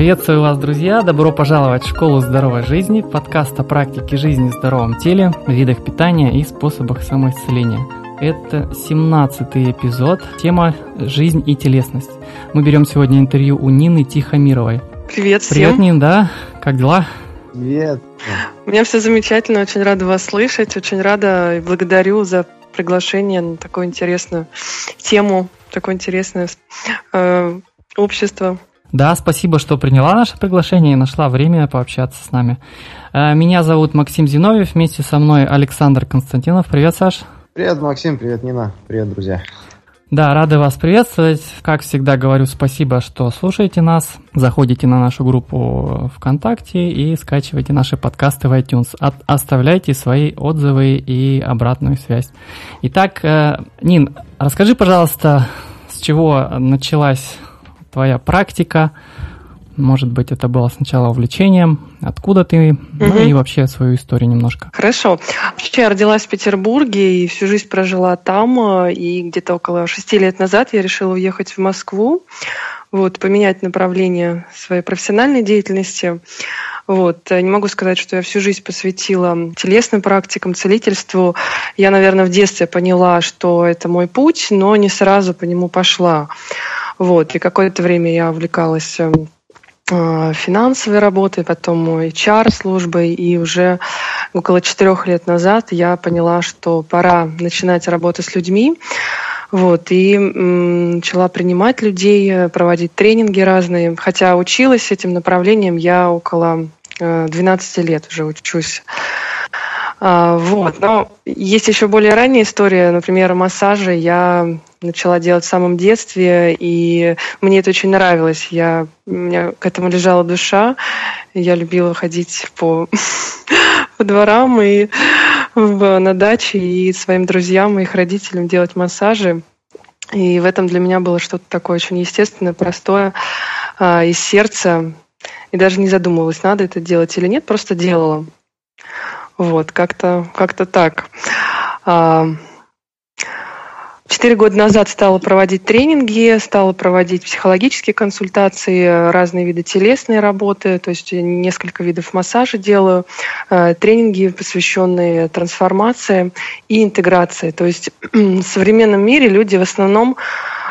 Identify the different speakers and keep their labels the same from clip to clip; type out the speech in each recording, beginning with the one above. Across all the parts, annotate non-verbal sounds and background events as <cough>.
Speaker 1: Приветствую вас, друзья! Добро пожаловать в Школу здоровой жизни, подкаст о практике жизни в здоровом теле, видах питания и способах самоисцеления. Это 17 эпизод, тема «Жизнь и телесность». Мы берем сегодня интервью у Нины Тихомировой.
Speaker 2: Привет всем!
Speaker 1: Привет, Нин, да? Как дела?
Speaker 3: Привет!
Speaker 2: У меня все замечательно, очень рада вас слышать, очень рада и благодарю за приглашение на такую интересную тему, такое интересное э, общество.
Speaker 1: Да, спасибо, что приняла наше приглашение и нашла время пообщаться с нами. Э, меня зовут Максим Зиновьев, вместе со мной Александр Константинов. Привет, Саш.
Speaker 3: Привет, Максим, привет, Нина, привет, друзья.
Speaker 1: Да, рады вас приветствовать. Как всегда говорю спасибо, что слушаете нас, заходите на нашу группу ВКонтакте и скачивайте наши подкасты в iTunes. От, оставляйте свои отзывы и обратную связь. Итак, э, Нин, расскажи, пожалуйста, с чего началась твоя практика? Может быть, это было сначала увлечением, откуда ты, угу. ну и вообще свою историю немножко.
Speaker 2: Хорошо. Вообще я родилась в Петербурге и всю жизнь прожила там, и где-то около шести лет назад я решила уехать в Москву, вот, поменять направление своей профессиональной деятельности. Вот. Не могу сказать, что я всю жизнь посвятила телесным практикам, целительству. Я, наверное, в детстве поняла, что это мой путь, но не сразу по нему пошла. Вот. И какое-то время я увлекалась эм, а, финансовой работой, потом HR-службой, и уже около четырех лет назад я поняла, что пора начинать работать с людьми. Вот, и м, начала принимать людей, проводить тренинги разные. Хотя училась этим направлением я около 12 э, лет уже учусь. А, вот. Но есть еще более ранняя история, например, массажи. Я начала делать в самом детстве, и мне это очень нравилось. Я, у меня к этому лежала душа. Я любила ходить по, <laughs> по дворам и на даче и своим друзьям, и их родителям делать массажи. И в этом для меня было что-то такое очень естественное, простое, а, из сердца. И даже не задумывалась, надо это делать или нет, просто делала. Вот, как-то как так. А, четыре года назад стала проводить тренинги, стала проводить психологические консультации, разные виды телесной работы, то есть несколько видов массажа делаю, э, тренинги, посвященные трансформации и интеграции. То есть <clears throat> в современном мире люди в основном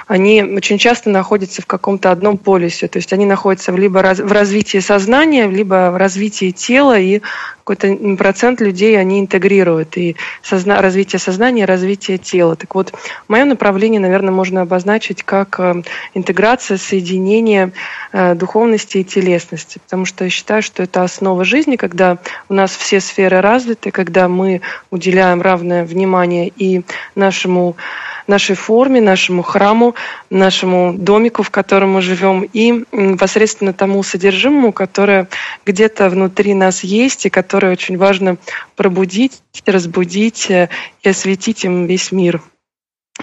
Speaker 2: они очень часто находятся в каком-то одном полюсе. То есть они находятся либо в развитии сознания, либо в развитии тела, и какой-то процент людей они интегрируют. И созна развитие сознания, развитие тела. Так вот, мое направление, наверное, можно обозначить как э, интеграция, соединение э, духовности и телесности. Потому что я считаю, что это основа жизни, когда у нас все сферы развиты, когда мы уделяем равное внимание и нашему нашей форме, нашему храму, нашему домику, в котором мы живем, и непосредственно тому содержимому, которое где-то внутри нас есть, и которое очень важно пробудить, разбудить э, и осветить им весь мир.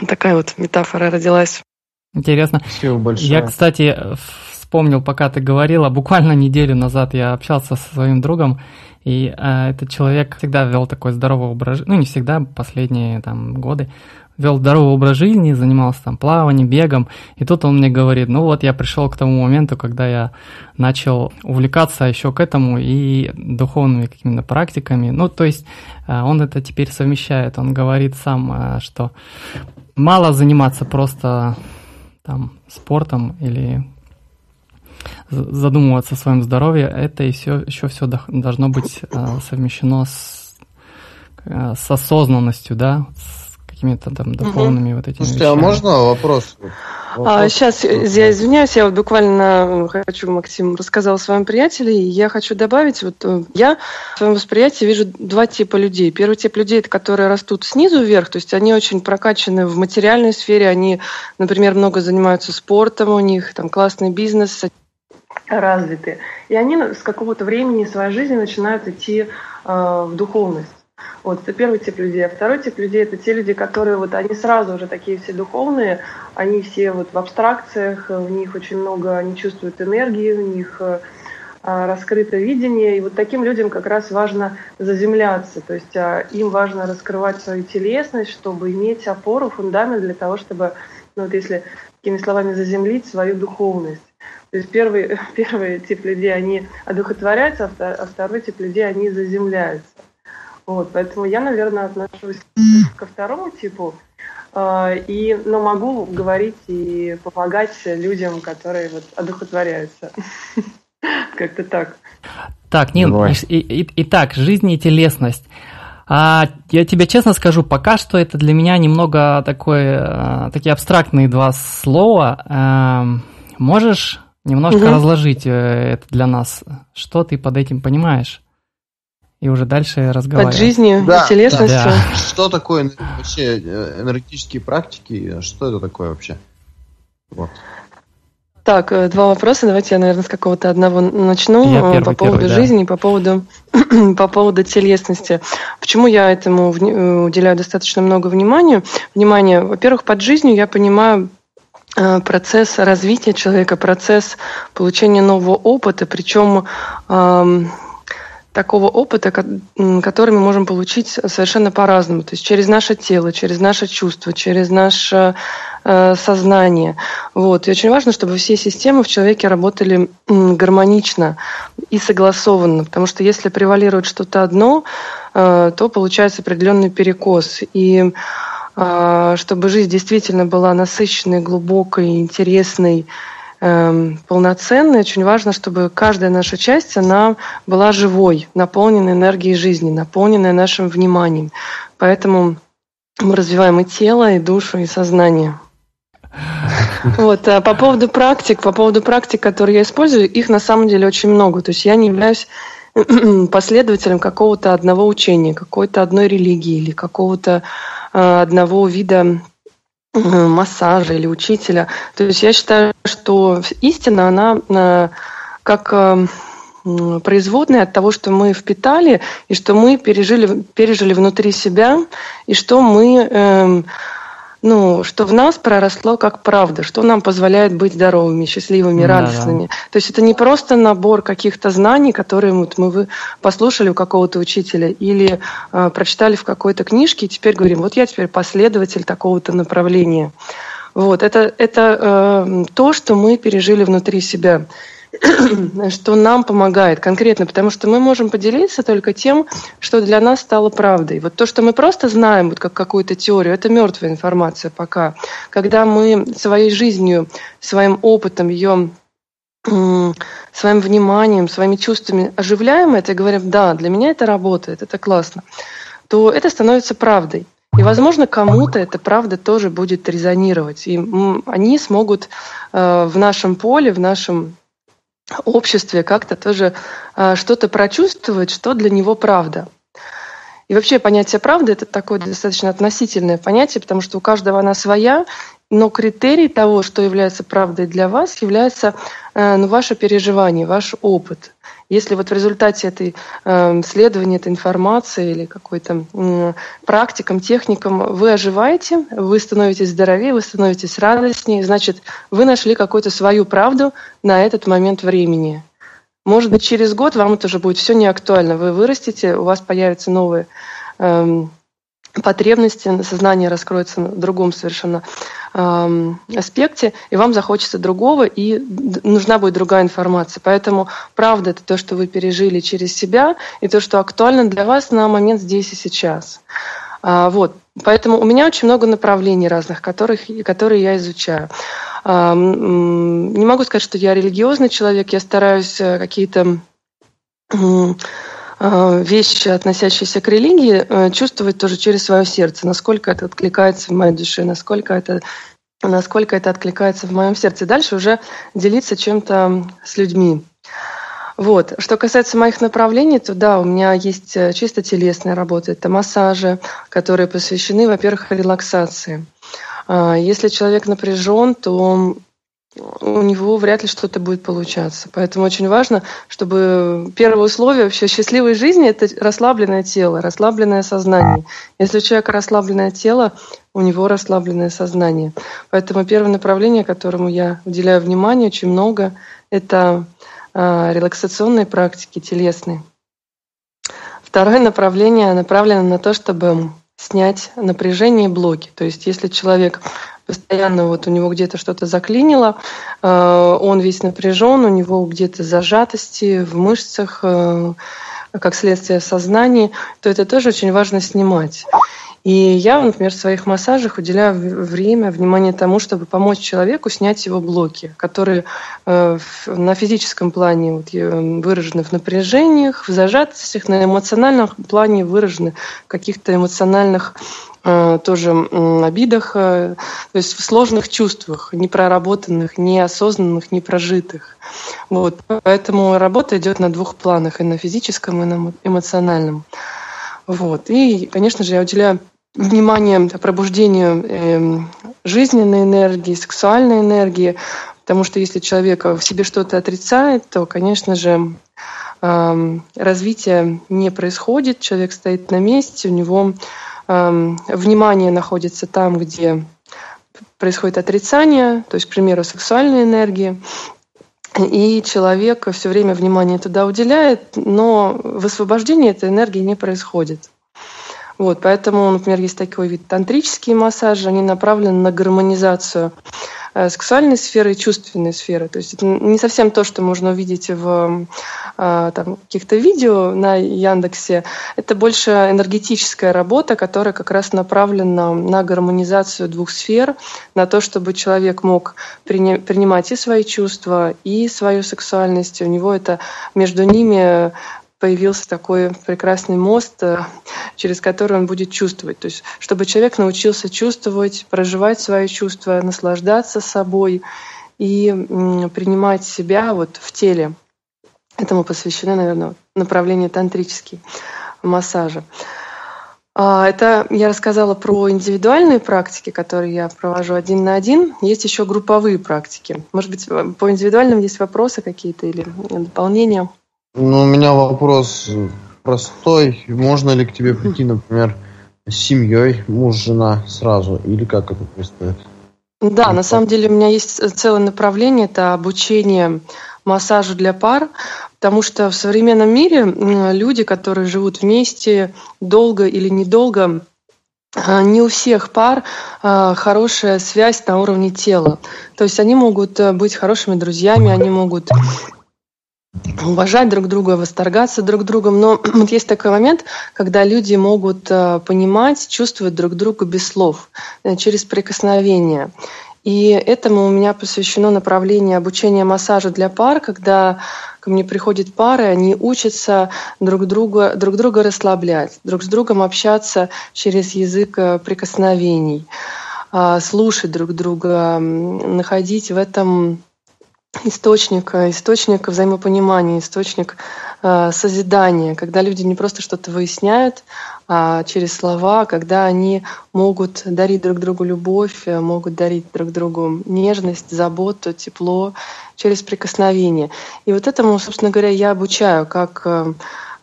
Speaker 2: Такая вот метафора родилась.
Speaker 1: Интересно.
Speaker 3: Спасибо большое.
Speaker 1: Я, кстати, вспомнил, пока ты говорила, буквально неделю назад я общался со своим другом, и э, этот человек всегда вел такой здоровый образ, ну не всегда, последние там годы, вел здоровый образ жизни, занимался там плаванием, бегом. И тут он мне говорит, ну вот я пришел к тому моменту, когда я начал увлекаться еще к этому и духовными какими-то практиками. Ну, то есть э, он это теперь совмещает. Он говорит сам, э, что мало заниматься просто там спортом или задумываться о своем здоровье, это и все, еще все должно быть э, совмещено с, с осознанностью, да, с какими-то там духовными угу. вот этими
Speaker 3: Слушайте, а вещами. а можно вопрос?
Speaker 2: вопрос? А, сейчас, я извиняюсь, я вот буквально хочу, Максим рассказал о своем приятеле, и я хочу добавить, вот э, я в своем восприятии вижу два типа людей. Первый тип людей, это которые растут снизу вверх, то есть они очень прокачаны в материальной сфере, они, например, много занимаются спортом, у них там классный бизнес, развиты. И они с какого-то времени своей жизни начинают идти э, в духовность. Вот, это первый тип людей. А второй тип людей – это те люди, которые вот они сразу уже такие все духовные, они все вот в абстракциях, у них очень много, они чувствуют энергии, у них э, а, раскрыто видение. И вот таким людям как раз важно заземляться. То есть а, им важно раскрывать свою телесность, чтобы иметь опору, фундамент для того, чтобы, ну вот если такими словами, заземлить свою духовность. То есть первый, <laughs> первый тип людей, они одухотворяются, а второй тип людей, они заземляются. Вот, поэтому я, наверное, отношусь ко второму типу, э, и, но могу говорить и помогать людям, которые вот одухотворяются. <laughs> Как-то так.
Speaker 1: Так, Нин, и, и, итак, жизнь и телесность. А, я тебе честно скажу, пока что это для меня немного такое, а, такие абстрактные два слова. А, можешь немножко угу. разложить э, это для нас? Что ты под этим понимаешь? И уже дальше разговаривать.
Speaker 2: Под жизнью да, и телесностью. Да.
Speaker 3: Что такое вообще э, энергетические практики? Что это такое вообще? Вот.
Speaker 2: Так, э, два вопроса. Давайте я, наверное, с какого-то одного начну я первый, по поводу первый, жизни, да. по поводу <clears throat> по поводу телесности. Почему я этому э, уделяю достаточно много внимания? Внимание, во-первых, под жизнью я понимаю э, процесс развития человека, процесс получения нового опыта, причем эм, такого опыта, который мы можем получить совершенно по-разному. То есть через наше тело, через наше чувство, через наше э, сознание. Вот. И очень важно, чтобы все системы в человеке работали гармонично и согласованно. Потому что если превалирует что-то одно, э, то получается определенный перекос. И э, чтобы жизнь действительно была насыщенной, глубокой, интересной, полноценной, очень важно, чтобы каждая наша часть, она была живой, наполненной энергией жизни, наполненной нашим вниманием. Поэтому мы развиваем и тело, и душу, и сознание. <laughs> Вот, а по поводу практик, по поводу практик, которые я использую, их на самом деле очень много. То есть я не являюсь <clears throat> последователем какого-то одного учения, какой-то одной религии или какого-то э, одного вида массажа или учителя. То есть я считаю, что истина, она э, как э, производная от того, что мы впитали, и что мы пережили, пережили внутри себя, и что мы эм, ну, что в нас проросло как правда, что нам позволяет быть здоровыми, счастливыми, да, радостными. Да. То есть это не просто набор каких-то знаний, которые вот мы вы послушали у какого-то учителя или э, прочитали в какой-то книжке, и теперь говорим, вот я теперь последователь такого-то направления. Вот, это, это э, то, что мы пережили внутри себя. <clears throat> что нам помогает конкретно, потому что мы можем поделиться только тем, что для нас стало правдой. Вот то, что мы просто знаем, вот как какую-то теорию, это мертвая информация пока. Когда мы своей жизнью, своим опытом ее своим вниманием, своими чувствами оживляем это и говорим, да, для меня это работает, это классно, то это становится правдой. И, возможно, кому-то эта правда тоже будет резонировать. И они смогут э, в нашем поле, в нашем обществе как-то тоже а, что-то прочувствовать, что для него правда. И вообще понятие правды это такое достаточно относительное понятие, потому что у каждого она своя, но критерий того, что является правдой для вас, является э, ну, ваше переживание, ваш опыт. Если вот в результате этой э, исследования, этой информации или какой-то э, практикам, техникам вы оживаете, вы становитесь здоровее, вы становитесь радостнее, значит, вы нашли какую-то свою правду на этот момент времени. Может быть, через год вам это уже будет все не актуально. Вы вырастете, у вас появятся новые эм, потребности, сознание раскроется на другом совершенно эм, аспекте, и вам захочется другого, и нужна будет другая информация. Поэтому правда это то, что вы пережили через себя, и то, что актуально для вас на момент здесь и сейчас. А, вот. Поэтому у меня очень много направлений разных, которых, которые я изучаю. Не могу сказать, что я религиозный человек, я стараюсь э, какие-то вещи, относящиеся к религии, э, чувствовать тоже через свое сердце, насколько это откликается в моей душе, насколько это насколько это откликается в моем сердце. Дальше уже делиться чем-то с людьми. Вот. Что касается моих направлений, то да, у меня есть э, чисто телесная работа. Это массажи, которые посвящены, во-первых, релаксации. Если человек напряжен, то у него вряд ли что-то будет получаться. Поэтому очень важно, чтобы первое условие вообще счастливой жизни – это расслабленное тело, расслабленное сознание. Если у человека расслабленное тело, у него расслабленное сознание. Поэтому первое направление, которому я уделяю внимание очень много, это э, релаксационные практики телесные. Второе направление направлено на то, чтобы снять напряжение и блоки. То есть если человек постоянно вот у него где-то что-то заклинило, э, он весь напряжен, у него где-то зажатости в мышцах, э, как следствие в то это тоже очень важно снимать. И я, например, в своих массажах уделяю время, внимание тому, чтобы помочь человеку снять его блоки, которые э, на физическом плане вот, выражены в напряжениях, в зажатостях, на эмоциональном плане выражены в каких-то эмоциональных тоже обидах, э, то есть в сложных чувствах, непроработанных, неосознанных, непрожитых. Вот. Поэтому работа идет на двух планах, и на физическом, и на эмоциональном. Вот. И, конечно же, я уделяю внимание пробуждению э, жизненной энергии, сексуальной энергии, потому что если человек в себе что-то отрицает, то, конечно же, э, развитие не происходит, человек стоит на месте, у него э, внимание находится там, где происходит отрицание, то есть, к примеру, сексуальной энергии, и человек все время внимание туда уделяет, но высвобождение этой энергии не происходит. Вот, поэтому, например, есть такой вид тантрические массажи, они направлены на гармонизацию сексуальной сферы и чувственной сферы. То есть это не совсем то, что можно увидеть в э, там, каких-то видео на Яндексе. Это больше энергетическая работа, которая как раз направлена на гармонизацию двух сфер, на то, чтобы человек мог принимать и свои чувства, и свою сексуальность. У него это между ними появился такой прекрасный мост, э, через который он будет чувствовать. То есть, чтобы человек научился чувствовать, проживать свои чувства, наслаждаться собой и принимать себя вот в теле. Этому посвящены, наверное, направления тантрические массажи. А, это я рассказала про индивидуальные практики, которые я провожу один на один. Есть еще групповые практики. Может быть, по индивидуальным есть вопросы какие-то или дополнения?
Speaker 3: Ну, у меня вопрос простой. Можно ли к тебе прийти, например, с семьей, муж, жена сразу? Или как это происходит?
Speaker 2: Да, на самом деле у меня есть целое направление, это обучение массажу для пар, потому что в современном мире люди, которые живут вместе долго или недолго, а, не у всех пар а, хорошая связь на уровне тела. То есть они могут э, быть хорошими друзьями, они могут уважать друг друга, восторгаться друг другом. Но <clears throat> вот есть такой момент, когда люди могут э, понимать, чувствовать друг друга без слов, э, через прикосновение. И этому у меня посвящено направление обучения массажа для пар, когда ко мне приходят пары, они учатся друг друга, друг друга расслаблять, друг с другом общаться через язык э, прикосновений, а, слушать друг друга, находить в этом источник, источник взаимопонимания, источник э, созидания, когда люди не просто что-то выясняют а через слова, когда они могут дарить друг другу любовь, э, могут дарить друг другу нежность, заботу, тепло через прикосновение. И вот этому, собственно говоря, я обучаю, как э,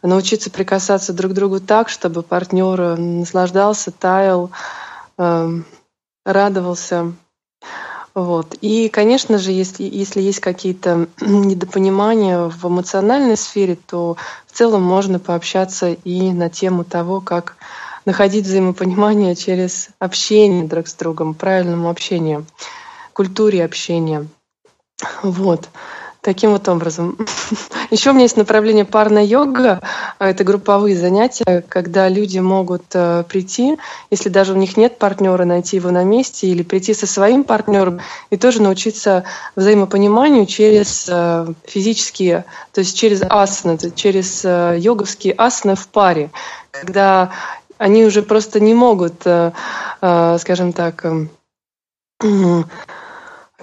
Speaker 2: научиться прикасаться друг к другу так, чтобы партнер наслаждался, таял, радовался, вот. И, конечно же, если, если есть какие-то <clears throat> недопонимания в эмоциональной сфере, то в целом можно пообщаться и на тему того, как находить взаимопонимание <laughs> через общение друг с другом, правильному общению, культуре общения. Вот. Таким вот образом. <laughs> Еще у меня есть направление парная йога. Это групповые занятия, когда люди могут э, прийти, если даже у них нет партнера, найти его на месте или прийти со своим партнером и тоже научиться взаимопониманию через э, физические, то есть через асаны, через э, йоговские асаны в паре, когда они уже просто не могут, скажем так, эм,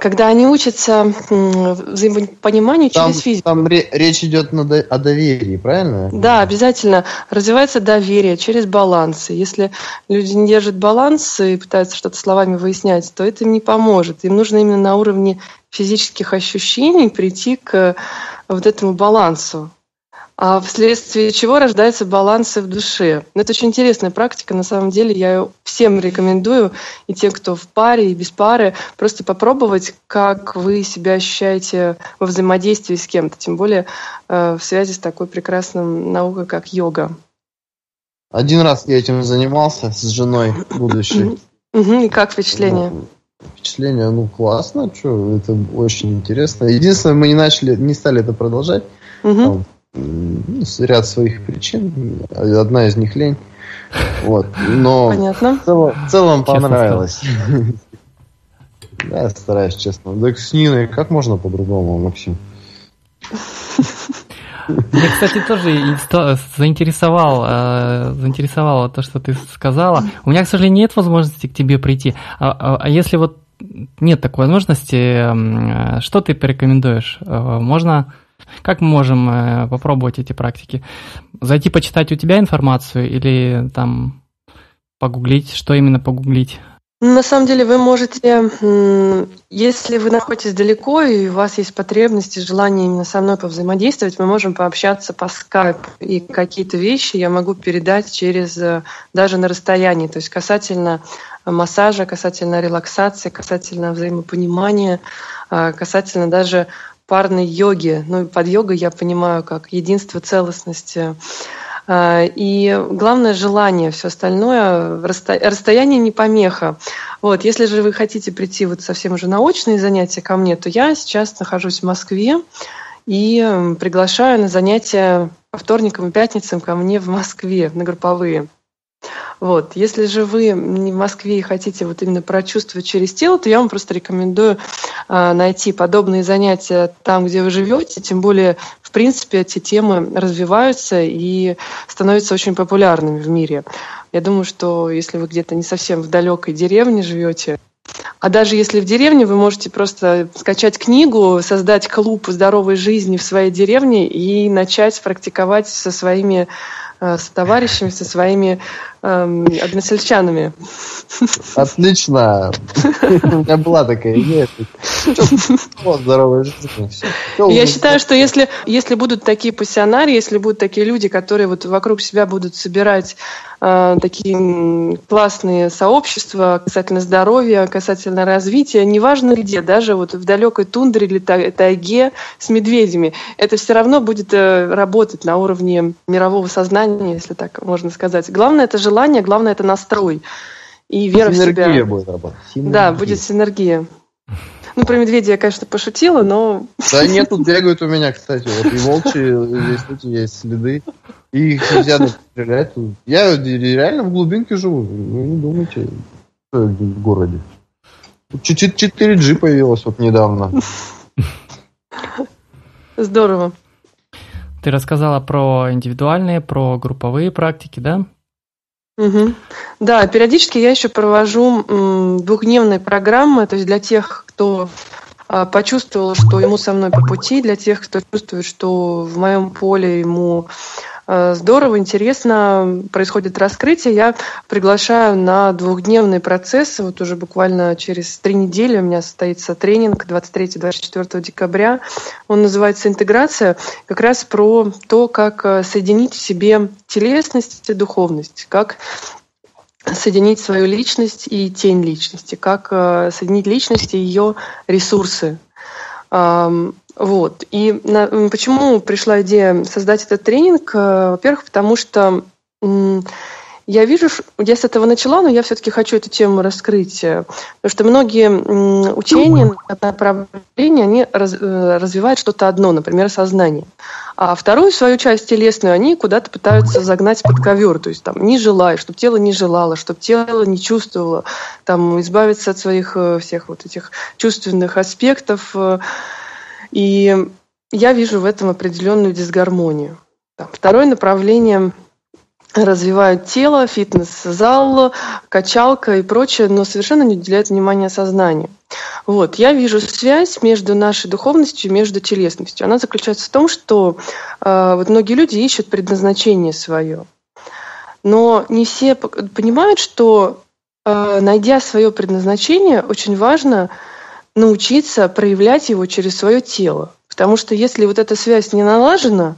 Speaker 2: когда они учатся взаимопониманию
Speaker 3: там,
Speaker 2: через физику.
Speaker 3: Там речь идет о доверии, правильно?
Speaker 2: Да, обязательно. Развивается доверие через баланс. Если люди не держат баланс и пытаются что-то словами выяснять, то это им не поможет. Им нужно именно на уровне физических ощущений прийти к вот этому балансу вследствие чего рождаются балансы в душе. Это очень интересная практика, на самом деле я ее всем рекомендую, и тем, кто в паре и без пары, просто попробовать, как вы себя ощущаете во взаимодействии с кем-то, тем более э, в связи с такой прекрасной наукой, как йога.
Speaker 3: Один раз я этим занимался с женой будущей.
Speaker 2: И как впечатление?
Speaker 3: впечатление, ну классно, что, это очень интересно. Единственное, мы не начали, не стали это продолжать. Угу. Ряд своих причин. Одна из них лень. Вот. Но Понятно. в целом, в целом понравилось. Я стараюсь, честно. Да с Ниной как можно по-другому, Максим?
Speaker 1: Меня, кстати, тоже заинтересовал, э, заинтересовало то, что ты сказала. У меня, к сожалению, нет возможности к тебе прийти. А, а, а если вот нет такой возможности, что ты порекомендуешь? Э, можно, как мы можем э, попробовать эти практики? Зайти почитать у тебя информацию или там погуглить? Что именно погуглить?
Speaker 2: На самом деле вы можете, если вы находитесь далеко и у вас есть потребность и желание именно со мной повзаимодействовать, мы можем пообщаться по скайпу. И какие-то вещи я могу передать через э, даже на расстоянии. То есть касательно массажа, касательно релаксации, касательно взаимопонимания, э, касательно даже парной йоги. Ну, под йогой я понимаю как единство, целостность а, и главное желание, все остальное, расстояние не помеха. Вот, если же вы хотите прийти вот совсем уже на очные занятия ко мне, то я сейчас нахожусь в Москве и приглашаю на занятия по вторникам и пятницам ко мне в Москве, на групповые. Вот. Если же вы не в Москве и хотите вот именно прочувствовать через тело, то я вам просто рекомендую э, найти подобные занятия там, где вы живете. Тем более, в принципе, эти темы развиваются и становятся очень популярными в мире. Я думаю, что если вы где-то не совсем в далекой деревне живете, а даже если в деревне, вы можете просто скачать книгу, создать клуб здоровой жизни в своей деревне и начать практиковать со своими Э, с товарищами, со своими эм, односельчанами.
Speaker 3: Отлично. У меня была такая идея.
Speaker 2: Здоровая жизнь. Я считаю, что если, если будут такие пассионарии, если будут такие люди, которые вот вокруг себя будут собирать э, такие классные сообщества касательно здоровья, касательно развития, неважно где, даже вот в далекой тундре или тайге с медведями, это все равно будет э, работать на уровне мирового сознания, если так можно сказать. Главное это желание, главное это настрой и вера синергия в себя. Будет работать. Синергия. Да, будет синергия. Ну, про медведя я, конечно, пошутила, но...
Speaker 3: Да нет, тут бегают у меня, кстати. Вот и волчьи здесь тут есть следы. И их нельзя стрелять. Я реально в глубинке живу. Вы не думайте, в городе. 4G появилось вот недавно.
Speaker 2: Здорово.
Speaker 1: Ты рассказала про индивидуальные, про групповые практики, да?
Speaker 2: Угу. Да, периодически я еще провожу двухдневные программы, то есть для тех, кто а, почувствовал, что ему со мной по пути, для тех, кто чувствует, что в моем поле ему здорово, интересно, происходит раскрытие. Я приглашаю на двухдневные процессы. Вот уже буквально через три недели у меня состоится тренинг 23-24 декабря. Он называется «Интеграция», как раз про то, как а, соединить в себе телесность и духовность, как соединить свою личность и тень личности, как а, соединить личность и ее ресурсы. Вот. И на, почему пришла идея создать этот тренинг? Э, во-первых, потому что я вижу, я с этого начала, но я все-таки хочу эту тему раскрыть, э, потому что многие учения, направления, они раз, э, развивают что-то одно, например, сознание. А вторую свою часть телесную они куда-то пытаются загнать под ковер, то есть там не желая, чтобы тело не желало, чтобы тело не чувствовало, там избавиться от своих всех вот этих чувственных аспектов, и я вижу в этом определенную дисгармонию. Второе направление развивают тело, фитнес-зал, качалка и прочее, но совершенно не уделяют внимания сознанию. Вот, я вижу связь между нашей духовностью и между телесностью. Она заключается в том, что э, вот многие люди ищут предназначение свое, но не все понимают, что э, найдя свое предназначение, очень важно научиться проявлять его через свое тело. Потому что если вот эта связь не налажена,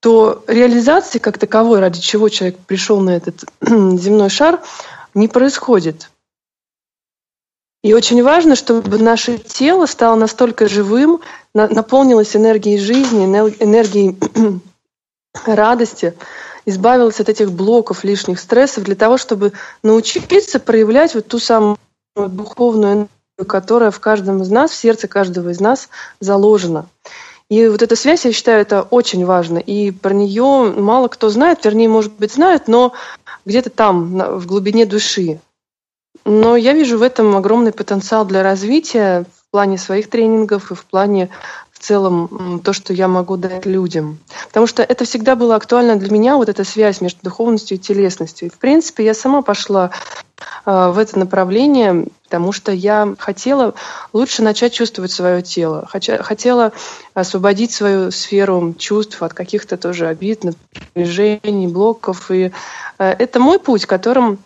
Speaker 2: то реализации как таковой, ради чего человек пришел на этот <clears throat> земной шар, не происходит. И очень важно, чтобы наше тело стало настолько живым, наполнилось энергией жизни, энергией <clears throat> радости, избавилось от этих блоков, лишних стрессов, для того, чтобы научиться проявлять вот ту самую духовную которая в каждом из нас, в сердце каждого из нас заложена. И вот эта связь, я считаю, это очень важно. И про нее мало кто знает, вернее, может быть, знает, но где-то там, в глубине души. Но я вижу в этом огромный потенциал для развития в плане своих тренингов и в плане целом то, что я могу дать людям. Потому что это всегда было актуально для меня, вот эта связь между духовностью и телесностью. И, в принципе, я сама пошла э, в это направление, потому что я хотела лучше начать чувствовать свое тело, хотела освободить свою сферу чувств от каких-то тоже обид, напряжений, блоков. И э, это мой путь, которым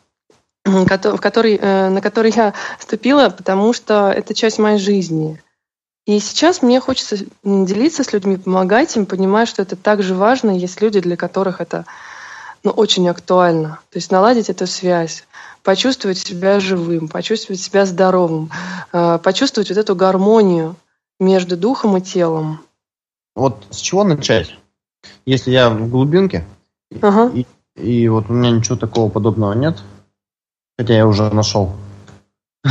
Speaker 2: который, э, на который я ступила, потому что это часть моей жизни. И сейчас мне хочется делиться с людьми, помогать им, понимая, что это также важно. Есть люди, для которых это ну, очень актуально. То есть наладить эту связь, почувствовать себя живым, почувствовать себя здоровым, э, почувствовать вот эту гармонию между духом и телом.
Speaker 3: Вот с чего начать? Если я в глубинке, ага. и, и вот у меня ничего такого подобного нет, Хотя я уже нашел. <laughs>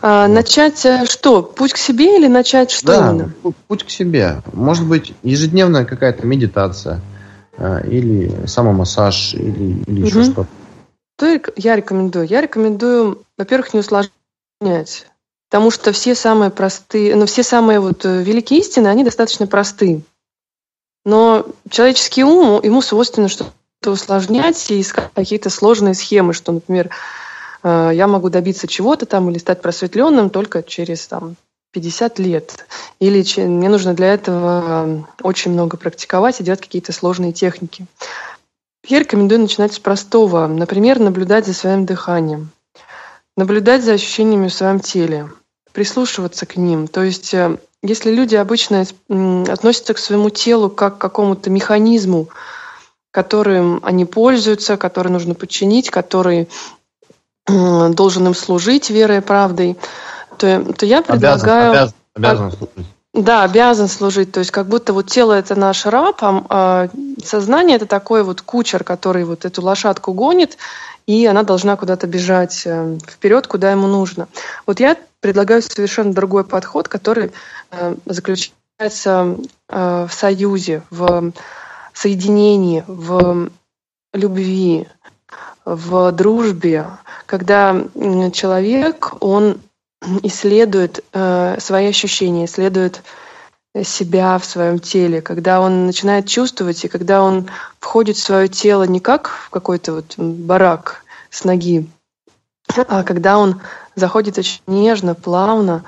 Speaker 2: А, начать э, что? Путь к себе или начать что
Speaker 3: да,
Speaker 2: именно?
Speaker 3: Путь к себе. Может быть, ежедневная какая-то медитация, э, или самомассаж, или, или угу. еще что-то.
Speaker 2: То я рекомендую. Я рекомендую, во-первых, не усложнять. Потому что все самые простые, ну, все самые вот э, великие истины, они достаточно просты. Но человеческий ум, ему свойственно что усложнять и искать какие-то сложные схемы, что, например, э, я могу добиться чего-то там или стать просветленным только через там, 50 лет. Или мне нужно для этого очень много практиковать и делать какие-то сложные техники. Я рекомендую начинать с простого. Например, наблюдать за своим дыханием, наблюдать за ощущениями в своем теле, прислушиваться к ним. То есть, э, если люди обычно относятся к своему телу как к какому-то механизму, которым они пользуются, который нужно подчинить, который должен им служить верой и правдой, то, то я предлагаю... Обязан, обязан, обязан служить. Да, обязан служить. То есть как будто вот тело это наш раб, а, а сознание это такой вот кучер, который вот эту лошадку гонит, и она должна куда-то бежать э, вперед, куда ему нужно. Вот я предлагаю совершенно другой подход, который э, заключается э, в союзе, в соединении, в любви, в дружбе, когда человек, он исследует э, свои ощущения, исследует себя в своем теле, когда он начинает чувствовать, и когда он входит в свое тело не как в какой-то вот барак с ноги, а когда он заходит очень нежно, плавно,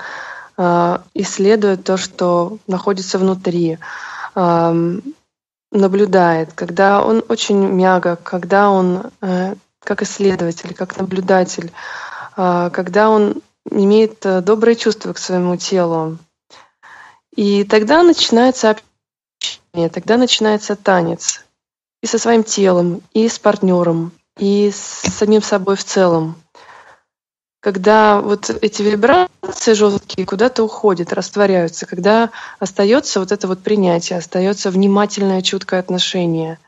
Speaker 2: э, исследует то, что находится внутри, э, наблюдает, когда он очень мягок, когда он э, как исследователь, как наблюдатель, э, когда он имеет э, доброе чувство к своему телу. И тогда начинается общение, тогда начинается танец и со своим телом, и с партнером, и с самим собой в целом когда вот эти вибрации жесткие куда-то уходят, растворяются, когда остается вот это вот принятие, остается внимательное, чуткое отношение,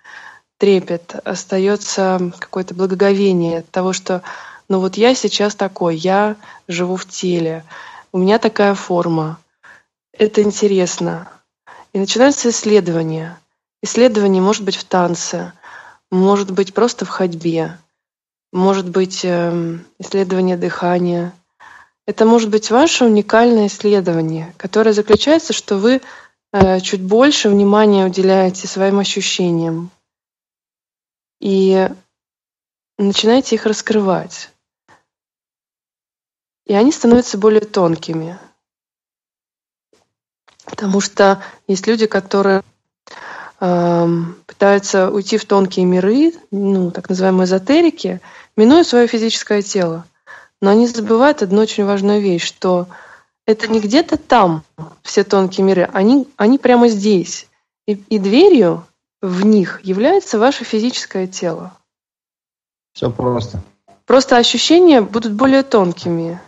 Speaker 2: трепет, остается какое-то благоговение от того, что ну вот я сейчас такой, я живу в теле, у меня такая форма, это интересно. И начинается исследование. Исследование может быть в танце, может быть просто в ходьбе, может быть эм, исследование дыхания. Это может быть ваше уникальное исследование, которое заключается, что вы э, чуть больше внимания уделяете своим ощущениям и начинаете их раскрывать. И они становятся более тонкими. Потому что есть люди, которые э, пытаются уйти в тонкие миры, ну, так называемые эзотерики, минуя свое физическое тело. Но они забывают одну очень важную вещь, что это не где-то там все тонкие миры, они, они прямо здесь. И, и дверью в них является ваше физическое тело.
Speaker 3: Все просто.
Speaker 2: Просто ощущения будут более тонкими.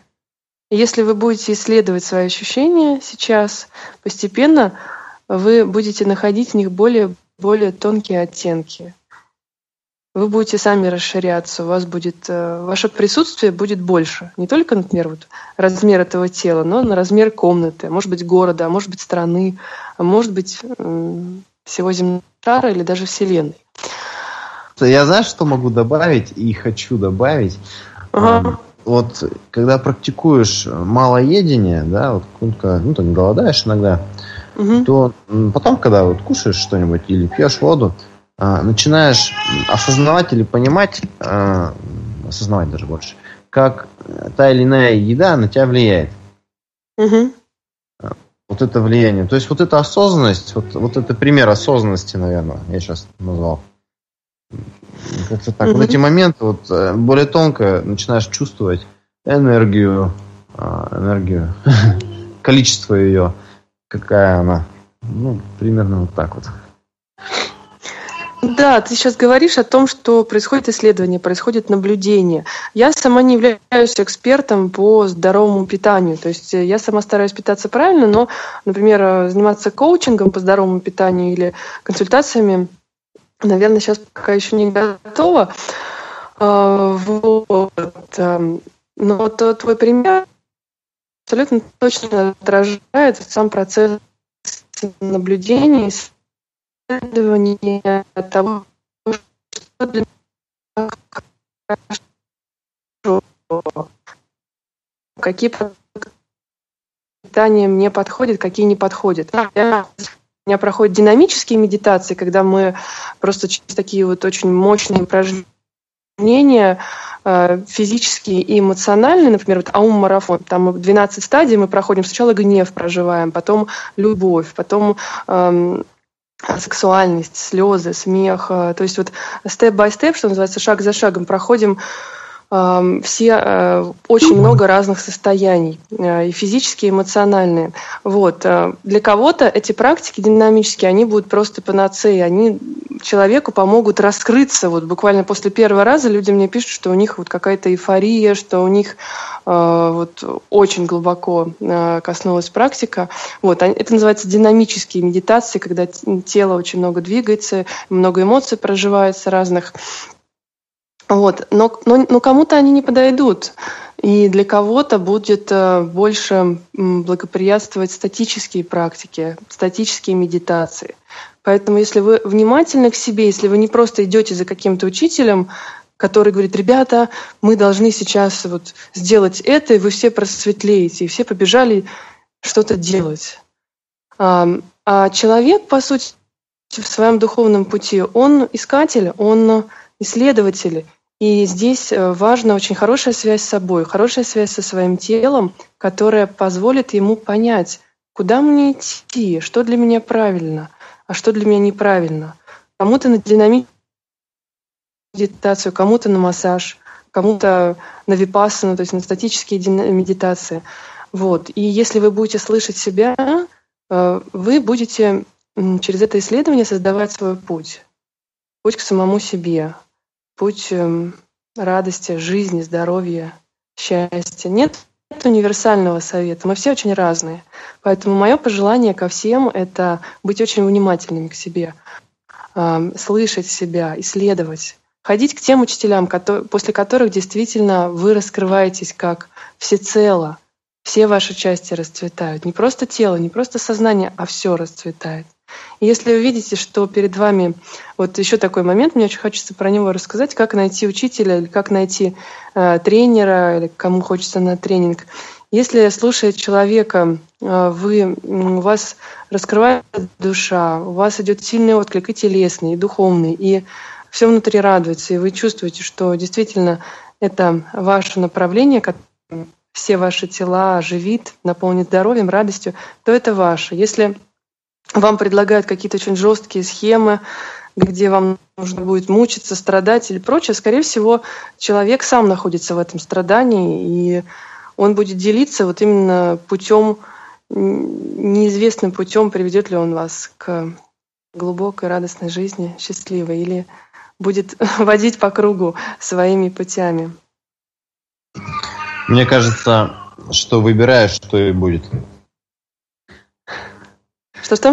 Speaker 2: И если вы будете исследовать свои ощущения сейчас, постепенно вы будете находить в них более, более тонкие оттенки. вы будете сами расширяться, у вас будет, э, ваше присутствие будет больше. Не только, например, вот размер этого тела, но на размер комнаты, может быть, города, может быть, страны, может быть, всего земного шара или даже Вселенной.
Speaker 3: Я знаю, что могу добавить и хочу добавить. Ага. Вот когда практикуешь малоедение, да, вот ну, не голодаешь иногда, угу. то потом, когда вот кушаешь что-нибудь или пьешь воду, а, начинаешь осознавать или понимать, а, осознавать даже больше, как та или иная еда на тебя влияет. Угу. Вот это влияние. То есть вот эта осознанность, вот, вот это пример осознанности, наверное, я сейчас назвал. Как-то так. Угу. Вот эти моменты вот э, более тонко начинаешь чувствовать энергию, энергию, <laughs> количество ее, какая она. Ну, примерно вот так вот.
Speaker 2: Да, ты сейчас говоришь о том, что происходит исследование, происходит наблюдение. Я сама не являюсь экспертом по здоровому питанию. То есть э, я сама стараюсь питаться правильно, но, например, э, заниматься коучингом по здоровому питанию или консультациями, наверное, сейчас пока еще не готова. А, вот. Эм, но твой пример абсолютно точно отражает сам процесс наблюдения, исследования того, что для меня хорошо, какие питания мне подходят, какие не подходят. Я, у меня проходят динамические медитации, когда мы просто через такие вот очень мощные упражнения э, физические и эмоциональные, например, вот аум-марафон, там 12 стадий мы проходим, сначала гнев проживаем, потом любовь, потом эм, сексуальность, слезы, смех. Э, то есть вот степ-бай-степ, что называется, шаг за шагом проходим все э, очень много разных состояний, э, и физические, и эмоциональные. Вот. Для кого-то эти практики динамические, они будут просто панацеей, они человеку помогут раскрыться. Вот буквально после первого раза люди мне пишут, что у них вот какая-то эйфория, что у них вот очень глубоко коснулась практика. Вот. Это называется динамические медитации, когда тело очень много двигается, много эмоций проживается разных. Вот. Но, но, но кому-то они не подойдут. И для кого-то будет э, больше благоприятствовать статические практики, статические медитации. Поэтому если вы внимательны к себе, если вы не просто идете за каким-то учителем, который говорит, ребята, мы должны сейчас вот сделать это, и вы все просветлеете, и все побежали что-то делать. А, а человек, по сути, в своем духовном пути, он искатель, он исследователь. И здесь э, важна очень хорошая связь с собой, хорошая связь со своим телом, которая позволит ему понять, куда мне идти, что для меня правильно, а что для меня неправильно. Кому-то на динамическую медитацию, кому-то на массаж, кому-то на випассану, то есть на статические медитации. Вот. И если вы будете слышать себя, э, вы будете через это исследование создавать свой путь. Путь к самому себе, путь эм, радости, жизни, здоровья, счастья. Нет универсального совета. Мы все очень разные. Поэтому мое пожелание ко всем — это быть очень внимательными к себе, эм, слышать себя, исследовать, ходить к тем учителям, после которых действительно вы раскрываетесь как всецело, все ваши части расцветают. Не просто тело, не просто сознание, а все расцветает. Если вы видите, что перед вами вот еще такой момент, мне очень хочется про него рассказать, как найти учителя или как найти э, тренера или кому хочется на тренинг. Если слушая человека, э, вы, у вас раскрывается душа, у вас идет сильный отклик и телесный, и духовный, и все внутри радуется, и вы чувствуете, что действительно это ваше направление, которое все ваши тела оживит, наполнит здоровьем, радостью, то это ваше. Если вам предлагают какие-то очень жесткие схемы, где вам нужно будет мучиться, страдать или прочее, скорее всего, человек сам находится в этом страдании, и он будет делиться вот именно путем, неизвестным путем, приведет ли он вас к глубокой радостной жизни, счастливой, или будет <laughs> водить по кругу своими путями.
Speaker 3: Мне кажется, что выбираешь, что и будет.
Speaker 2: Что-что?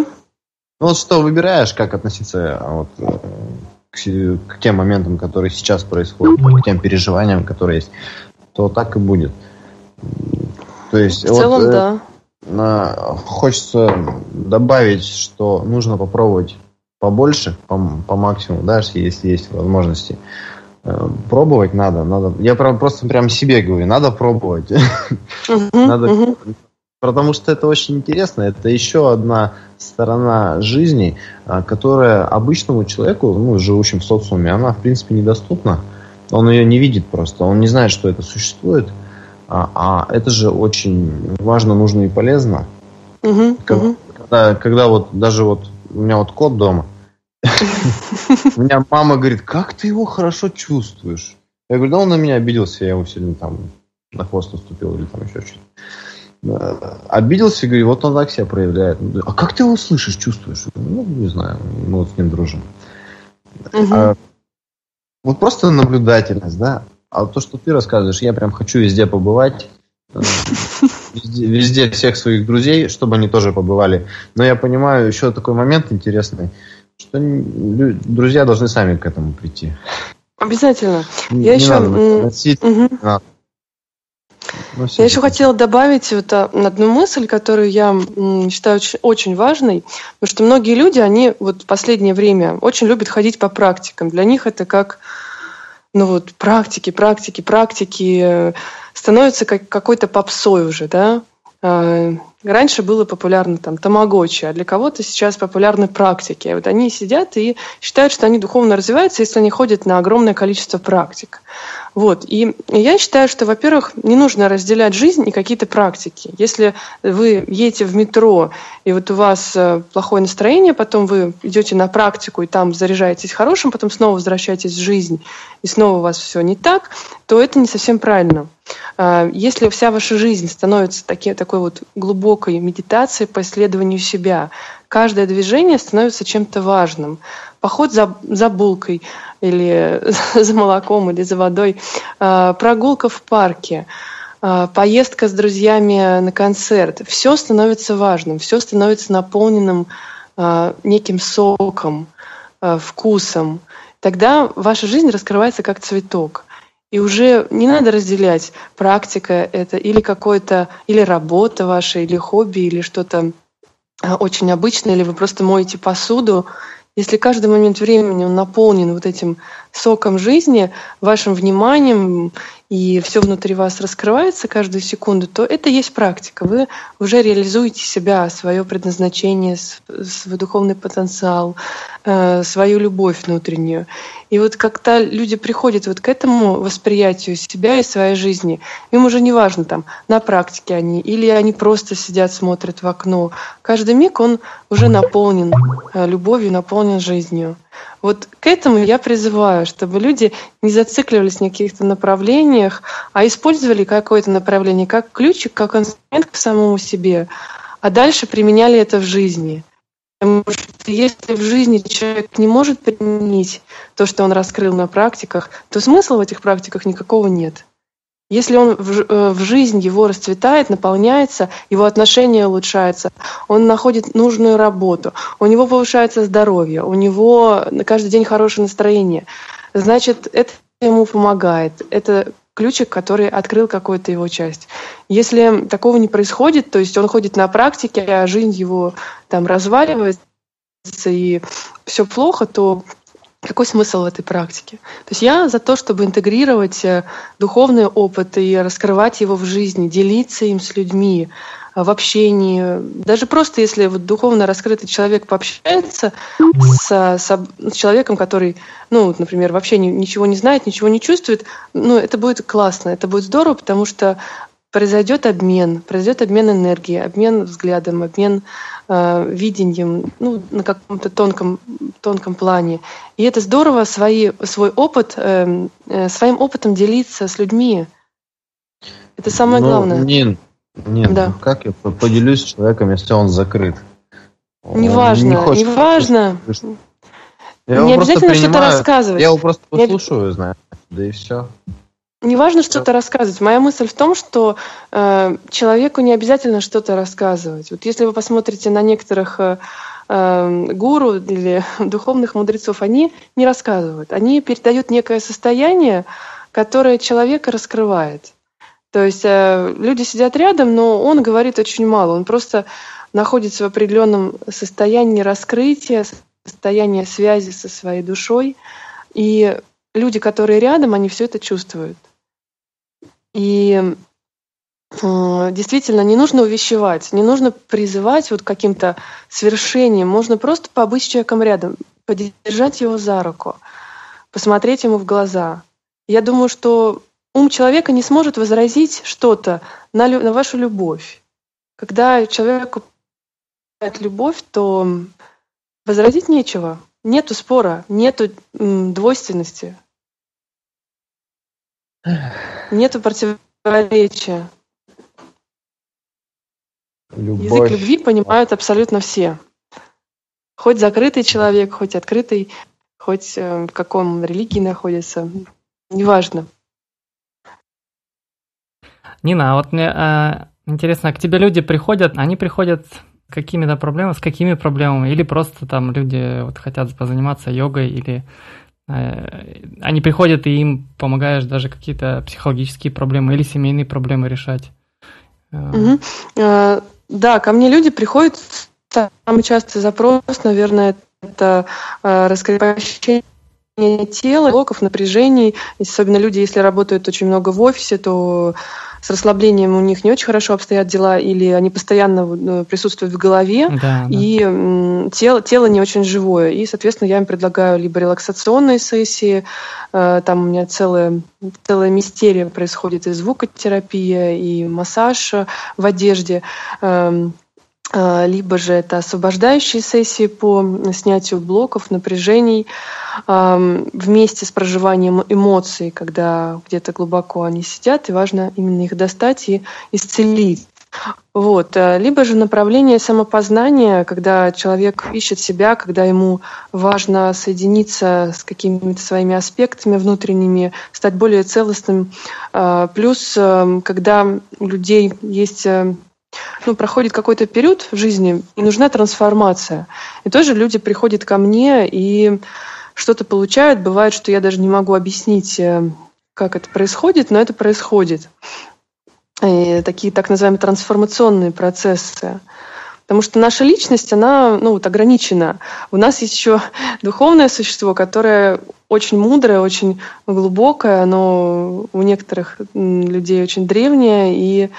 Speaker 3: Ну вот что выбираешь, как относиться а вот, э, к, к тем моментам, которые сейчас происходят, к тем переживаниям, которые есть, то так и будет.
Speaker 2: То есть, в целом, вот, да.
Speaker 3: Э, хочется добавить, что нужно попробовать побольше, по, по максимуму, да, если есть возможности. Э, пробовать надо, надо. Я просто прям себе говорю, надо пробовать. <laughs> Надо, потому что это очень интересно. Это еще одна сторона жизни, а, которая обычному человеку, ну, живущему в социуме, она в принципе недоступна. Он ее не видит просто, он не знает, что это существует. А, а это же очень важно, нужно и полезно.
Speaker 2: Угу,
Speaker 3: когда, угу. когда, когда вот даже вот у меня вот кот дома, у <laughs> меня мама говорит, как ты его хорошо чувствуешь? Я говорю, да он на меня обиделся, я ему сильно там на хвост наступил или там еще что-то. Обиделся, говорю, вот он так себя проявляет. А как ты его слышишь, чувствуешь? Ну, не знаю, мы вот с ним дружим. Угу. А, вот просто наблюдательность, да. А то, что ты рассказываешь, я прям хочу везде побывать. Э, <laughs> везде, везде всех своих друзей, чтобы они тоже побывали. Но я понимаю еще такой момент интересный, что друзья должны сами к этому прийти.
Speaker 2: Обязательно. Не, я не еще... Надо носить, угу. надо. Ну, я еще хотела добавить вот а, одну мысль, которую я считаю очень, очень важной, потому что многие люди, они вот в последнее время очень любят ходить по практикам. Для них это как ну вот практики, практики, практики э, становятся как какой-то попсой уже, да. А, раньше было популярно там тамагочи, а для кого-то сейчас популярны практики. Вот они сидят и считают, что они духовно развиваются, если они ходят на огромное количество практик. Вот. И я считаю, что, во-первых, не нужно разделять жизнь и какие-то практики. Если вы едете в метро, и вот у вас э, плохое настроение, потом вы идете на практику и там заряжаетесь хорошим, потом снова возвращаетесь в жизнь, и снова у вас все не так, то это не совсем правильно. А, если вся ваша жизнь становится таки, такой вот глубокой медитацией по исследованию себя, каждое движение становится чем-то важным. Поход за, за булкой или <laughs> за молоком или за водой, а, прогулка в парке, а, поездка с друзьями на концерт. Все становится важным, все становится наполненным неким соком, вкусом. Тогда ваша жизнь раскрывается как цветок. И уже не надо разделять, практика это или какое-то, или работа ваша, или хобби, или что-то а, очень обычное, или вы просто моете посуду. Если каждый момент времени он наполнен вот этим соком жизни, вашим вниманием и все внутри вас раскрывается каждую секунду, то это есть практика. Вы уже реализуете себя, свое предназначение, свой духовный потенциал, э, свою любовь внутреннюю. И вот когда люди приходят вот к этому восприятию себя и своей жизни, им уже не важно там, на практике они, или они просто сидят, смотрят в окно. Каждый миг он уже наполнен э, любовью, наполнен жизнью. Вот к этому я призываю, чтобы люди не зацикливались на каких-то направлениях, а использовали какое-то направление как ключик, как инструмент к самому себе, а дальше применяли это в жизни. Потому что если в жизни человек не может применить то, что он раскрыл на практиках, то смысла в этих практиках никакого нет. Если он в, э, в жизнь его расцветает, наполняется, его отношения улучшаются, он находит нужную работу, у него повышается здоровье, у него на каждый день хорошее настроение, значит, это ему помогает. Это ключик, который открыл какую-то его часть. Если такого не происходит, то есть он ходит на практике, а жизнь его там разваливается и все плохо, то какой смысл в этой практике? То есть я за то, чтобы интегрировать э, духовный опыт и раскрывать его в жизни, делиться им с людьми, э, в общении. Даже просто если вот духовно раскрытый человек пообщается с, с, с человеком, который, ну, например, вообще ничего не знает, ничего не чувствует, ну, это будет классно, это будет здорово, потому что произойдет обмен, произойдет обмен энергией, обмен взглядом, обмен э, видением ну, на каком-то тонком, тонком плане. И это здорово свои, свой опыт, э, э, своим опытом делиться с людьми. Это самое
Speaker 3: ну,
Speaker 2: главное.
Speaker 3: Нин, Нин да. как я поделюсь с человеком, если он закрыт?
Speaker 2: Неважно, не хочет, неважно.
Speaker 3: Я не обязательно что-то рассказывать. Я его просто послушаю, не... знаю, да и все.
Speaker 2: Не важно что-то рассказывать. Моя мысль в том, что э, человеку не обязательно что-то рассказывать. Вот если вы посмотрите на некоторых э, э, гуру или <laughs> духовных мудрецов, они не рассказывают. Они передают некое состояние, которое человека раскрывает. То есть э, люди сидят рядом, но он говорит очень мало. Он просто находится в определенном состоянии раскрытия, состоянии связи со своей душой. И люди, которые рядом, они все это чувствуют. И Э, действительно не нужно увещевать, не нужно призывать вот каким-то свершением, можно просто побыть с человеком рядом, поддержать его за руку, посмотреть ему в глаза. Я думаю, что ум человека не сможет возразить что-то на, на вашу любовь. Когда человеку любовь, то возразить нечего. Нету спора, нету двойственности, нету противоречия. Любовь. Язык любви понимают абсолютно все. Хоть закрытый человек, хоть открытый, хоть э, в каком религии находится, неважно.
Speaker 1: Нина, а вот мне э, интересно, к тебе люди приходят, они приходят с какими-то проблемами, с какими проблемами, или просто там люди вот хотят позаниматься йогой, или они приходят и им помогаешь даже какие-то психологические проблемы или семейные проблемы решать?
Speaker 2: Угу. Да, ко мне люди приходят, самый частый запрос, наверное, это э, раскрепощение тела, блоков, напряжений. Особенно люди, если работают очень много в офисе, то с расслаблением у них не очень хорошо обстоят дела, или они постоянно э, присутствуют в голове, да, и да. Тело, тело не очень живое. И, соответственно, я им предлагаю либо релаксационные сессии, э, там у меня целая, целая мистерия происходит и звукотерапия, и массаж в одежде, эм, э, либо же это освобождающие сессии по снятию блоков, напряжений, вместе с проживанием эмоций, когда где-то глубоко они сидят, и важно именно их достать и исцелить. Вот. Э, либо же направление самопознания, когда человек ищет себя, когда ему важно соединиться с какими-то своими аспектами внутренними, стать более целостным. Э, плюс, э, когда у людей есть ну, проходит какой-то период в жизни, и нужна трансформация. И тоже люди приходят ко мне и что-то получают. Бывает, что я даже не могу объяснить, э, как это происходит, но это происходит. И такие так называемые трансформационные процессы. Потому что наша личность, она ну, вот, ограничена. У нас есть еще <laughs> духовное существо, которое очень мудрое, очень глубокое, оно у некоторых людей очень древнее, и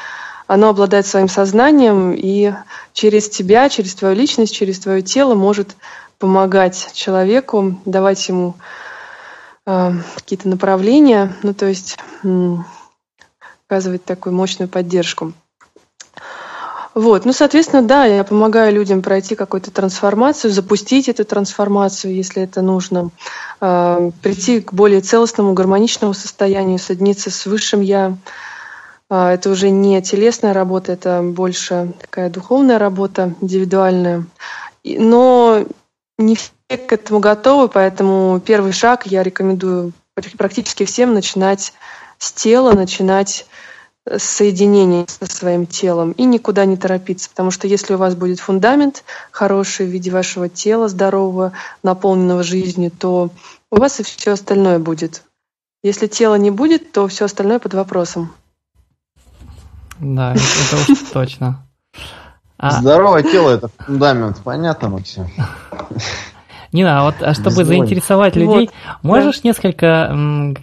Speaker 2: оно обладает своим сознанием, и через тебя, через твою личность, через твое тело может помогать человеку, давать ему э, какие-то направления, ну то есть э, оказывать такую мощную поддержку. Вот, ну, соответственно, да, я помогаю людям пройти какую-то трансформацию, запустить эту трансформацию, если это нужно, э, прийти к более целостному, гармоничному состоянию, соединиться с высшим я. Э, это уже не телесная работа, это больше такая духовная работа, индивидуальная. Но не все к этому готовы, поэтому первый шаг я рекомендую практически всем начинать с тела, начинать с соединения со своим телом и никуда не торопиться, потому что если у вас будет фундамент хороший в виде вашего тела, здорового, наполненного жизнью, то у вас и все остальное будет. Если тела не будет, то все остальное под вопросом.
Speaker 1: Да, это уж <laughs> точно.
Speaker 3: А... Здоровое тело это фундамент, понятно, Максим?
Speaker 1: Нина, а вот а чтобы заинтересовать людей, вот, можешь да. несколько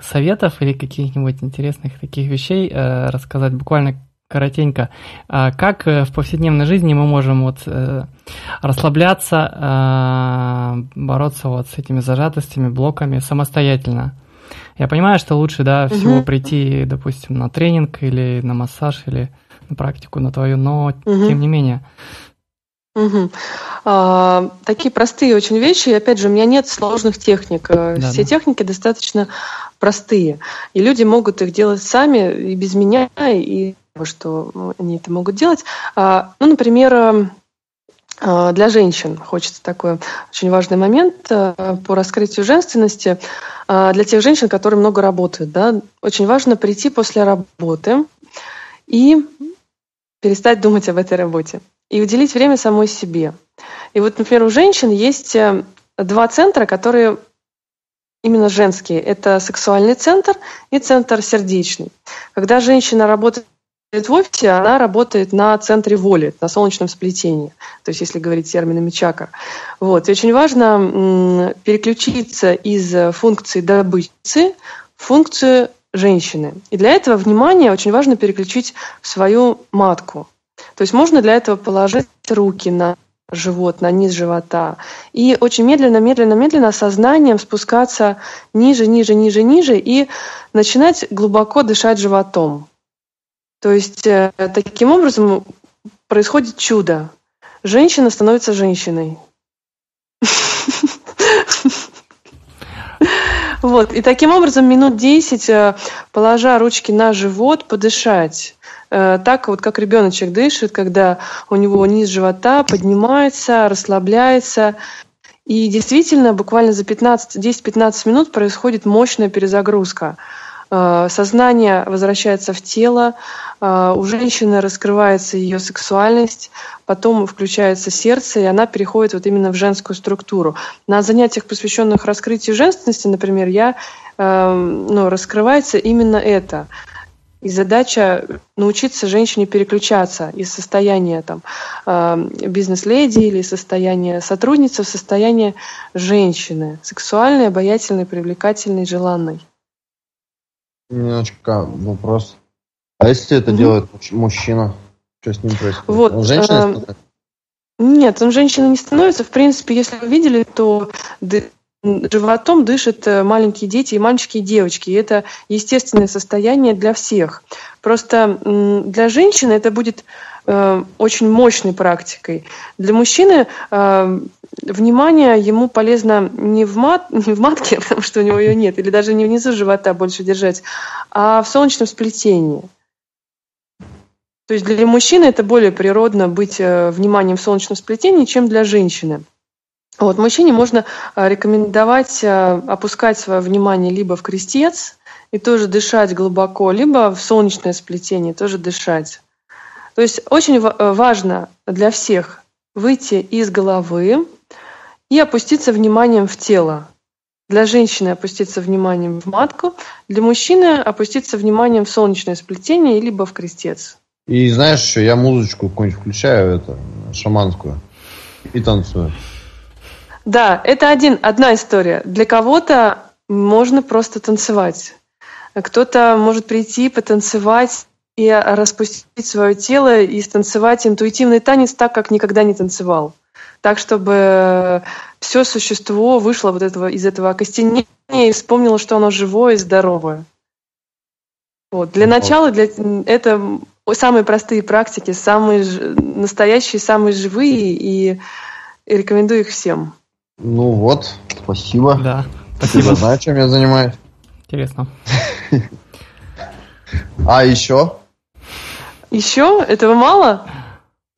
Speaker 1: советов или каких-нибудь интересных таких вещей э, рассказать буквально коротенько, а как э, в повседневной жизни мы можем вот э, расслабляться, бороться вот с этими зажатостями, блоками самостоятельно. Я понимаю, что лучше, да, всего угу. прийти, допустим, на тренинг или на массаж или на практику, на твою, но угу. тем не менее.
Speaker 2: Угу. А, такие простые очень вещи. И опять же, у меня нет сложных техник. Э, да, Все да. техники достаточно простые. И люди могут их делать сами и без меня, и что они это могут делать. А, ну, например, э, а, для женщин хочется такой очень важный момент э, по раскрытию женственности. Для тех женщин, которые много работают, да, очень важно прийти после работы и перестать думать об этой работе. и уделить время самой себе. И вот, например, у женщин есть э, два центра, которые именно женские. Это сексуальный центр и центр сердечный. Когда женщина работает в офисе, она работает на центре воли, на солнечном сплетении, то есть если говорить терминами чакр. Вот. И очень важно переключиться из функции добычи в функцию женщины. И для этого внимание очень важно переключить в свою матку. То есть можно для этого положить руки на живот, на низ живота. И очень медленно, медленно, медленно сознанием спускаться ниже, ниже, ниже, ниже и начинать глубоко дышать животом. То есть э, таким образом происходит чудо. Женщина становится женщиной. Вот. И таким образом минут 10, э, положа ручки на живот, подышать. Э, так вот, как ребеночек дышит, когда у него низ живота поднимается, расслабляется. И действительно, буквально за 10-15 минут происходит мощная перезагрузка. Э, сознание возвращается в тело, э, у женщины раскрывается ее сексуальность, потом включается сердце, и она переходит вот именно в женскую структуру. На занятиях, посвященных раскрытию женственности, например, я, э, ну, раскрывается именно это. И задача научиться женщине переключаться из состояния там, бизнес-леди или состояния сотрудницы в состояние женщины, сексуальной, обаятельной, привлекательной, желанной.
Speaker 3: Немножечко вопрос. А если это угу. делает мужчина? Что с ним происходит?
Speaker 2: Вот, он женщина э, Нет, он женщина не становится. В принципе, если вы видели, то животом дышат э, маленькие дети и мальчики и девочки. И это естественное состояние для всех. Просто для женщины это будет э, очень мощной практикой. Для мужчины э, внимание ему полезно не в, мат, <laughs> не в матке, <laughs> потому что у него ее нет, или даже не внизу живота больше держать, а в солнечном сплетении. То есть для мужчины это более природно быть э, вниманием в солнечном сплетении, чем для женщины. Вот, мужчине можно э, рекомендовать э, опускать свое внимание либо в крестец и тоже дышать глубоко, либо в солнечное сплетение тоже дышать. То есть очень важно для всех выйти из головы, и опуститься вниманием в тело. Для женщины опуститься вниманием в матку, для мужчины опуститься вниманием в солнечное сплетение либо в крестец.
Speaker 3: И знаешь, что я музычку какую-нибудь включаю, это, шаманскую, и танцую.
Speaker 2: Да, это один, одна история. Для кого-то можно просто танцевать. Кто-то может прийти, потанцевать и распустить свое тело и станцевать интуитивный танец так, как никогда не танцевал так, чтобы все существо вышло вот этого, из этого окостенения и вспомнило, что оно живое и здоровое. Вот. Для начала для, это самые простые практики, самые настоящие, самые живые, и, и рекомендую их всем.
Speaker 3: Ну вот, спасибо.
Speaker 1: Да, спасибо.
Speaker 3: Знаю, чем я занимаюсь.
Speaker 1: Интересно. <laughs>
Speaker 3: А еще?
Speaker 2: Еще? Этого мало?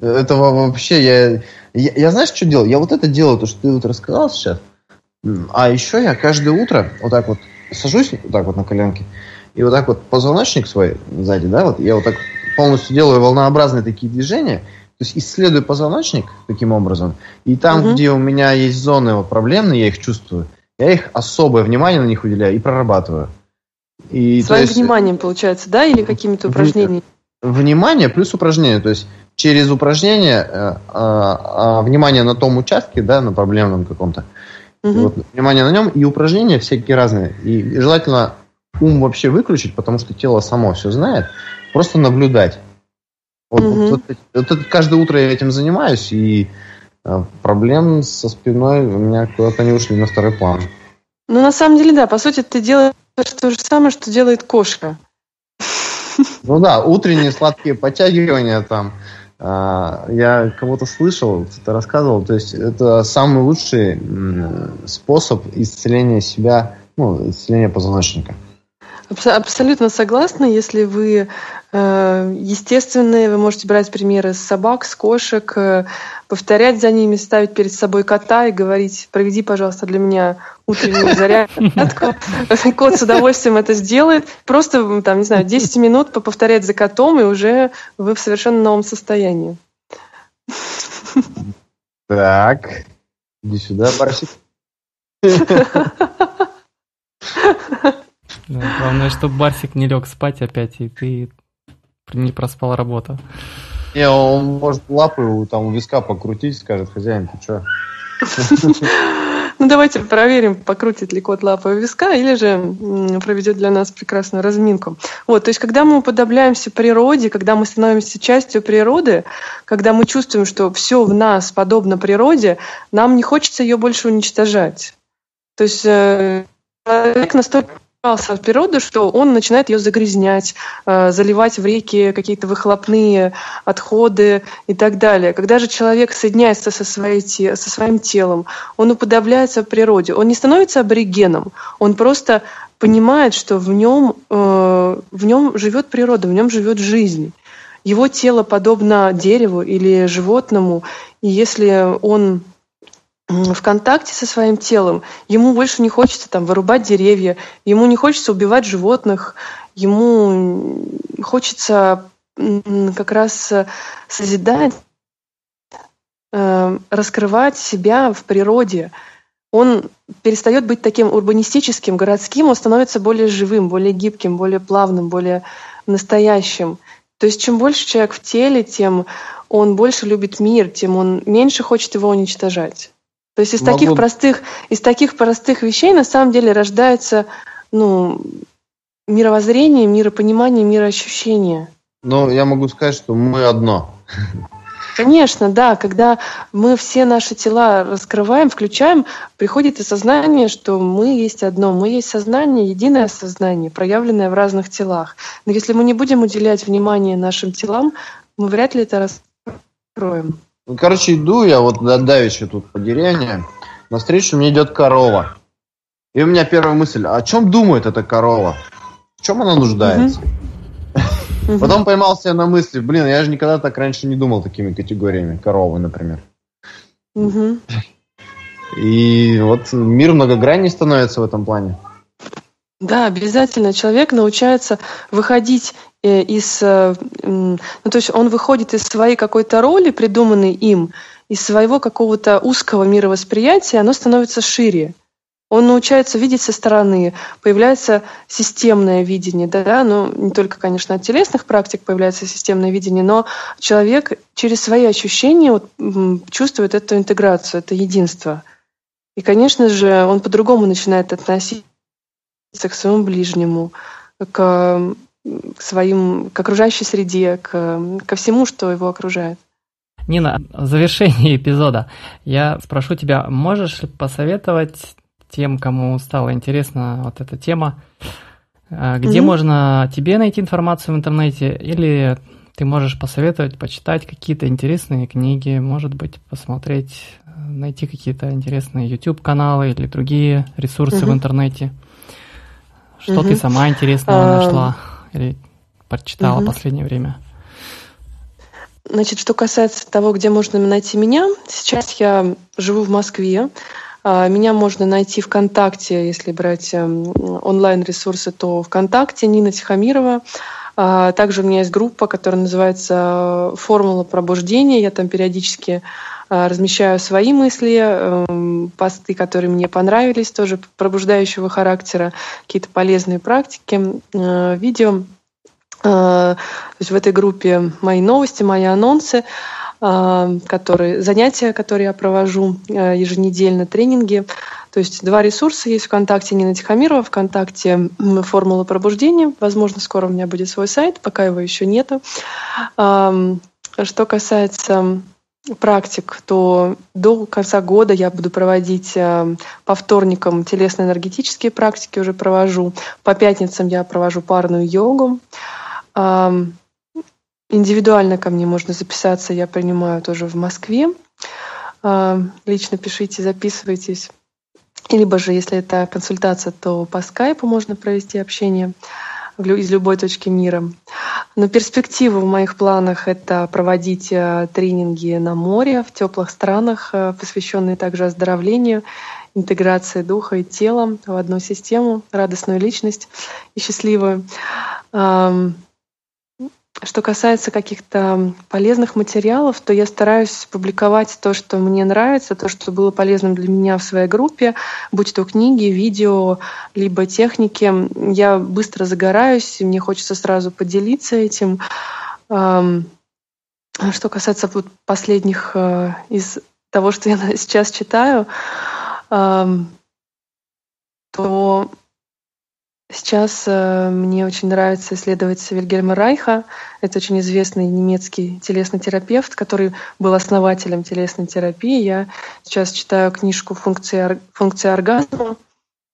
Speaker 3: Этого вообще я я, я знаешь, что делаю? Я вот это делаю, то, что ты вот рассказал сейчас. А еще я каждое утро вот так вот сажусь вот так вот на коленке, и вот так вот позвоночник свой сзади, да, вот я вот так полностью делаю волнообразные такие движения, то есть исследую позвоночник таким образом, и там, угу. где у меня есть зоны вот, проблемные, я их чувствую, я их особое внимание на них уделяю и прорабатываю.
Speaker 2: И, Своим есть, вниманием, получается, да, или какими-то упражнениями?
Speaker 3: Внимание плюс упражнения, то есть через упражнение э, э, внимание на том участке, да, на проблемном каком-то, угу. вот, внимание на нем и упражнения всякие разные. И желательно ум вообще выключить, потому что тело само все знает, просто наблюдать. Вот, угу. вот, вот, вот, вот каждое утро я этим занимаюсь, и э, проблем со спиной у меня куда-то не ушли на второй план.
Speaker 2: Ну, на самом деле, да, по сути, ты делаешь то же самое, что делает кошка.
Speaker 3: Ну да, утренние сладкие подтягивания там, я кого-то слышал, кто-то рассказывал, то есть это самый лучший способ исцеления себя, ну, исцеления позвоночника.
Speaker 2: Абсолютно согласна. Если вы э, естественные, вы можете брать примеры с собак, с кошек, э, повторять за ними, ставить перед собой кота и говорить, проведи, пожалуйста, для меня утреннюю зарядку. <laughs> Кот с удовольствием это сделает. Просто, там, не знаю, 10 минут повторять за котом, и уже вы в совершенно новом состоянии.
Speaker 3: Так. Иди сюда, Барсик.
Speaker 1: Главное, чтобы Барсик не лег спать опять, и ты не проспал работу.
Speaker 3: Не, он может лапы там у виска покрутить, скажет, хозяин, ты что?
Speaker 2: Ну, давайте проверим, покрутит ли кот лапы у виска или же проведет для нас прекрасную разминку. Вот, то есть, когда мы уподобляемся природе, когда мы становимся частью природы, когда мы чувствуем, что все в нас подобно природе, нам не хочется ее больше уничтожать. То есть, э, человек настолько от природы, что он начинает ее загрязнять, э, заливать в реки какие-то выхлопные отходы и так далее. Когда же человек соединяется со, своей, со своим телом, он уподобляется природе. Он не становится аборигеном, он просто понимает, что в нем, э, в нем живет природа, в нем живет жизнь. Его тело подобно дереву или животному, и если он в контакте со своим телом. Ему больше не хочется там вырубать деревья, ему не хочется убивать животных, ему хочется как раз созидать, э, раскрывать себя в природе. Он перестает быть таким урбанистическим, городским, он становится более живым, более гибким, более плавным, более настоящим. То есть чем больше человек в теле, тем он больше любит мир, тем он меньше хочет его уничтожать. То есть из Могу... таких простых, из таких простых вещей на самом деле рождается ну, мировоззрение, миропонимание, мироощущение.
Speaker 3: Ну, я могу сказать, что мы одно.
Speaker 2: Конечно, да. Когда мы все наши тела раскрываем, включаем, приходит осознание, что мы есть одно. Мы есть сознание, единое сознание, проявленное в разных телах. Но если мы не будем уделять внимание нашим телам, мы вряд ли это раскроем.
Speaker 3: Ну, короче, иду я вот давеча тут по деревне, навстречу мне идет корова. И у меня первая мысль, о чем думает эта корова? В чем она нуждается? Угу. <laughs> Потом поймался на мысли, блин, я же никогда так раньше не думал такими категориями. Коровы, например. Угу. <laughs> И вот мир многогранней становится в этом плане.
Speaker 2: Да, обязательно. Человек научается выходить из, э, ну, то есть он выходит из своей какой-то роли, придуманной им, из своего какого-то узкого мировосприятия, оно становится шире. Он научается видеть со стороны, появляется системное видение, да, ну не только, конечно, от телесных практик появляется системное видение, но человек через свои ощущения вот, чувствует эту интеграцию, это единство. И, конечно же, он по-другому начинает относиться к своему ближнему, к к своим, к окружающей среде, к, ко всему, что его окружает.
Speaker 1: Нина, в завершении эпизода я спрошу тебя, можешь посоветовать тем, кому стала интересна вот эта тема, э, где mm-hmm. можно тебе найти информацию в интернете, или ты можешь посоветовать, почитать какие-то интересные книги, может быть, посмотреть, найти какие-то интересные YouTube-каналы или другие ресурсы mm-hmm. в интернете. Что mm-hmm. ты сама интересного uh, нашла? Или прочитала угу. последнее время?
Speaker 2: Значит, что касается того, где можно найти меня, сейчас я живу в Москве. А, меня можно найти ВКонтакте, если брать эм, онлайн-ресурсы, то ВКонтакте Нина Тихомирова. А, также у меня есть группа, которая называется «Формула пробуждения». Я там периодически размещаю свои мысли, эм, посты, которые мне понравились, тоже пробуждающего характера, какие-то полезные практики, э, видео. Э, то есть в этой группе мои новости, мои анонсы, э, которые, занятия, которые я провожу еженедельно, тренинги. То есть два ресурса есть ВКонтакте Нина Тихомирова, ВКонтакте «Формула пробуждения». Возможно, скоро у меня будет свой сайт, пока его еще нету. Что касается практик, то до конца года я буду проводить э, по вторникам телесно-энергетические практики уже провожу. По пятницам я провожу парную йогу. Индивидуально ко мне можно записаться, я принимаю тоже в Москве. Лично пишите, записывайтесь. Либо же, если это консультация, то по скайпу можно провести общение из любой точки мира. Но перспектива в моих планах — это проводить э, тренинги на море, в теплых странах, э, посвященные также оздоровлению, интеграции духа и тела в одну систему, радостную личность и счастливую. Что касается каких-то полезных материалов, то я стараюсь публиковать то, что мне нравится, то, что было полезным для меня в своей группе, будь то книги, видео, либо техники. Я быстро загораюсь, и мне хочется сразу поделиться этим. Что касается последних э, из того, что я <laughs> сейчас читаю, то Сейчас э, мне очень нравится исследовать Вильгельма Райха. Это очень известный немецкий телесный терапевт, который был основателем телесной терапии. Я сейчас читаю книжку «Функция, функция оргазма».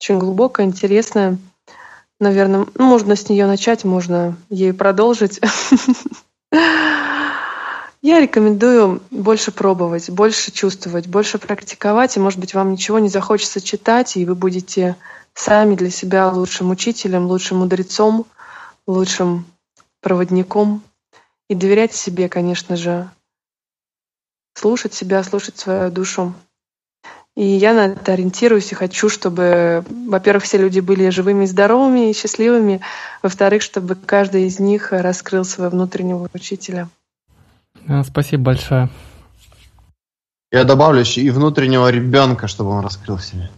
Speaker 2: Очень глубокая, интересная. Наверное, ну, можно с нее начать, можно ей продолжить. <laughs> Я рекомендую больше пробовать, больше чувствовать, больше практиковать, и, может быть, вам ничего не захочется читать, и вы будете сами для себя лучшим учителем, лучшим мудрецом, лучшим проводником и доверять себе, конечно же, слушать себя, слушать свою душу. И я на это ориентируюсь и хочу, чтобы, во-первых, все люди были живыми, здоровыми и счастливыми, во-вторых, чтобы каждый из них раскрыл своего внутреннего учителя.
Speaker 1: Спасибо большое.
Speaker 3: Я добавлю еще и внутреннего ребенка, чтобы он раскрыл себя.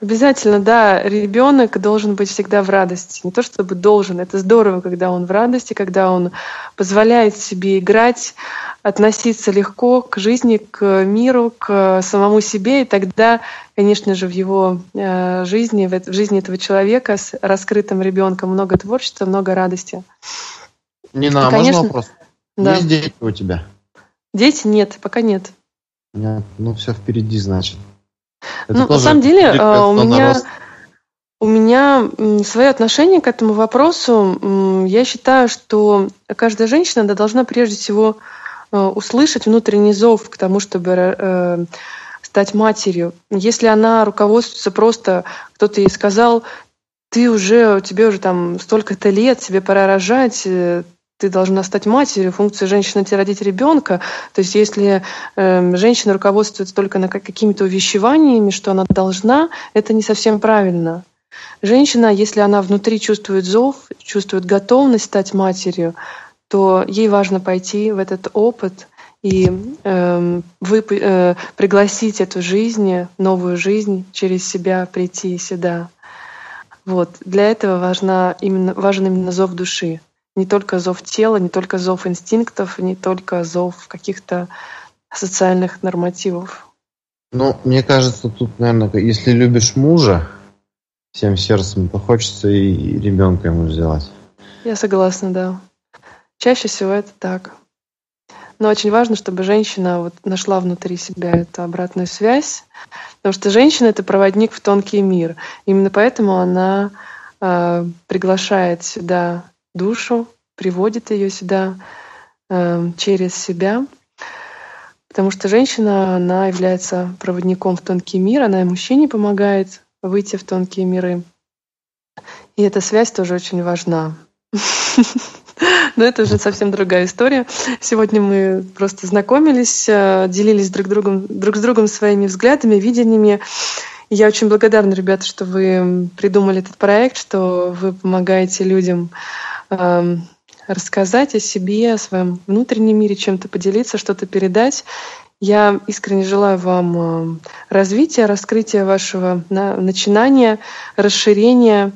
Speaker 2: Обязательно, да, ребенок должен быть всегда в радости. Не то чтобы должен, это здорово, когда он в радости, когда он позволяет себе играть, относиться легко к жизни, к миру, к самому себе, и тогда, конечно же, в его э, жизни, в жизни этого человека с раскрытым ребенком много творчества, много радости.
Speaker 3: Нина, а конечно, можно вопрос? Да. Есть дети у тебя?
Speaker 2: Дети нет, пока нет.
Speaker 3: Нет, ну все впереди, значит.
Speaker 2: Это ну, на самом деле, э, у меня, у меня свое отношение к этому вопросу. Я считаю, что каждая женщина да, должна прежде всего э, услышать внутренний зов к тому, чтобы э, стать матерью. Если она руководствуется просто, кто-то ей сказал, ты уже, тебе уже там столько-то лет, тебе пора рожать, ты должна стать матерью, функция женщины – это родить ребенка. То есть если э, женщина руководствуется только на какими-то увещеваниями, что она должна, это не совсем правильно. Женщина, если она внутри чувствует зов, чувствует готовность стать матерью, то ей важно пойти в этот опыт и э, вы, э, пригласить эту жизнь, новую жизнь через себя прийти сюда. Вот. Для этого важна именно, важен именно зов души не только зов тела, не только зов инстинктов, не только зов каких-то социальных нормативов.
Speaker 3: Ну, мне кажется, тут, наверное, если любишь мужа всем сердцем, то хочется и ребенка ему сделать.
Speaker 2: Я согласна, да. Чаще всего это так. Но очень важно, чтобы женщина вот нашла внутри себя эту обратную связь, потому что женщина это проводник в тонкий мир. Именно поэтому она э, приглашает сюда душу, приводит ее сюда э, через себя. Потому что женщина, она является проводником в тонкий мир, она и мужчине помогает выйти в тонкие миры. И эта связь тоже очень важна. <laughs> Но это уже совсем другая история. Сегодня мы просто знакомились, э, делились друг, другом, друг с другом своими взглядами, видениями. я очень благодарна, ребята, что вы придумали этот проект, что вы помогаете людям эм, рассказать о себе, о своем внутреннем мире, чем-то поделиться, что-то передать. Я искренне желаю вам э, развития, раскрытия вашего начинания, расширения.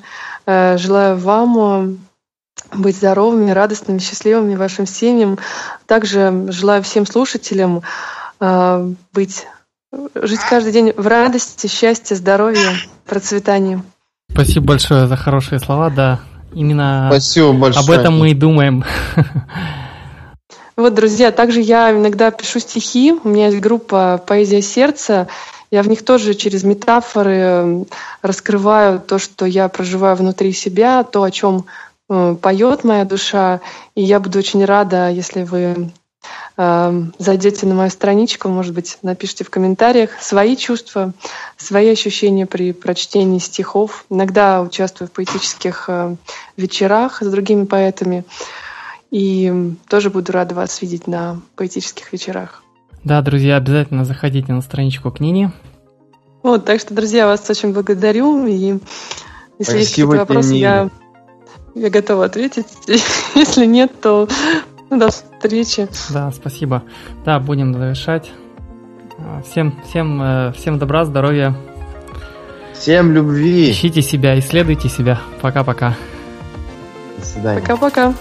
Speaker 2: Э, желаю вам э, быть здоровыми, радостными, счастливыми вашим семьям. Также желаю всем слушателям быть, жить каждый день в радости, счастье, здоровье, процветании.
Speaker 1: Спасибо большое за хорошие слова, да. Именно
Speaker 3: Спасибо большое.
Speaker 1: об этом мы и думаем.
Speaker 2: Вот, друзья, также я иногда пишу стихи. У меня есть группа «Поэзия сердца». Я в них тоже через метафоры раскрываю то, что я проживаю внутри себя, то, о чем э, поет моя душа. И я буду очень рада, если вы зайдете на мою страничку, может быть, напишите в комментариях свои чувства, свои ощущения при прочтении стихов. Иногда участвую в поэтических э, вечерах с другими поэтами. И тоже буду рада вас видеть на поэтических вечерах.
Speaker 1: Да, друзья, обязательно заходите на страничку к Нине.
Speaker 2: Вот, так что, друзья, вас очень благодарю. И если Спасибо есть какие-то вопросы, я я готова ответить. <laughs> Если нет, то до встречи.
Speaker 1: Да, спасибо. Да, будем завершать. А, всем, всем, э, всем добра, здоровья.
Speaker 3: Всем любви.
Speaker 1: Ищите себя, исследуйте себя. Пока-пока.
Speaker 3: До свидания.
Speaker 2: Пока-пока.